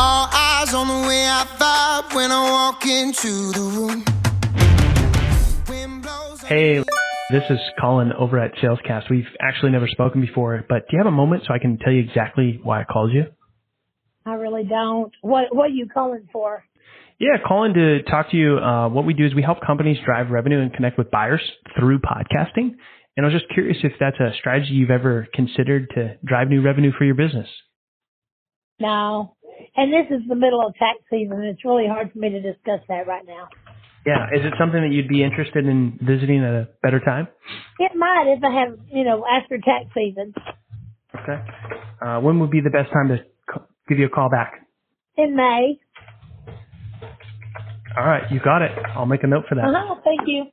All eyes on the way I vibe when I walk into the room. Hey, this is Collin over at Salescast. We've actually never spoken before, but do you have a moment so I can tell you exactly why I called you? I really don't. What What are you calling for? Yeah, calling to talk to you. Uh, what we do is we help companies drive revenue and connect with buyers through podcasting. And I was just curious if that's a strategy you've ever considered to drive new revenue for your business. No. And this is the middle of tax season. It's really hard for me to discuss that right now. Yeah, is it something that you'd be interested in visiting at a better time? It might if I have, you know, after tax season Okay. Uh, when would be the best time to give you a call back? in May. All right, you got it. I'll make a note for that. Uh huh. Thank you.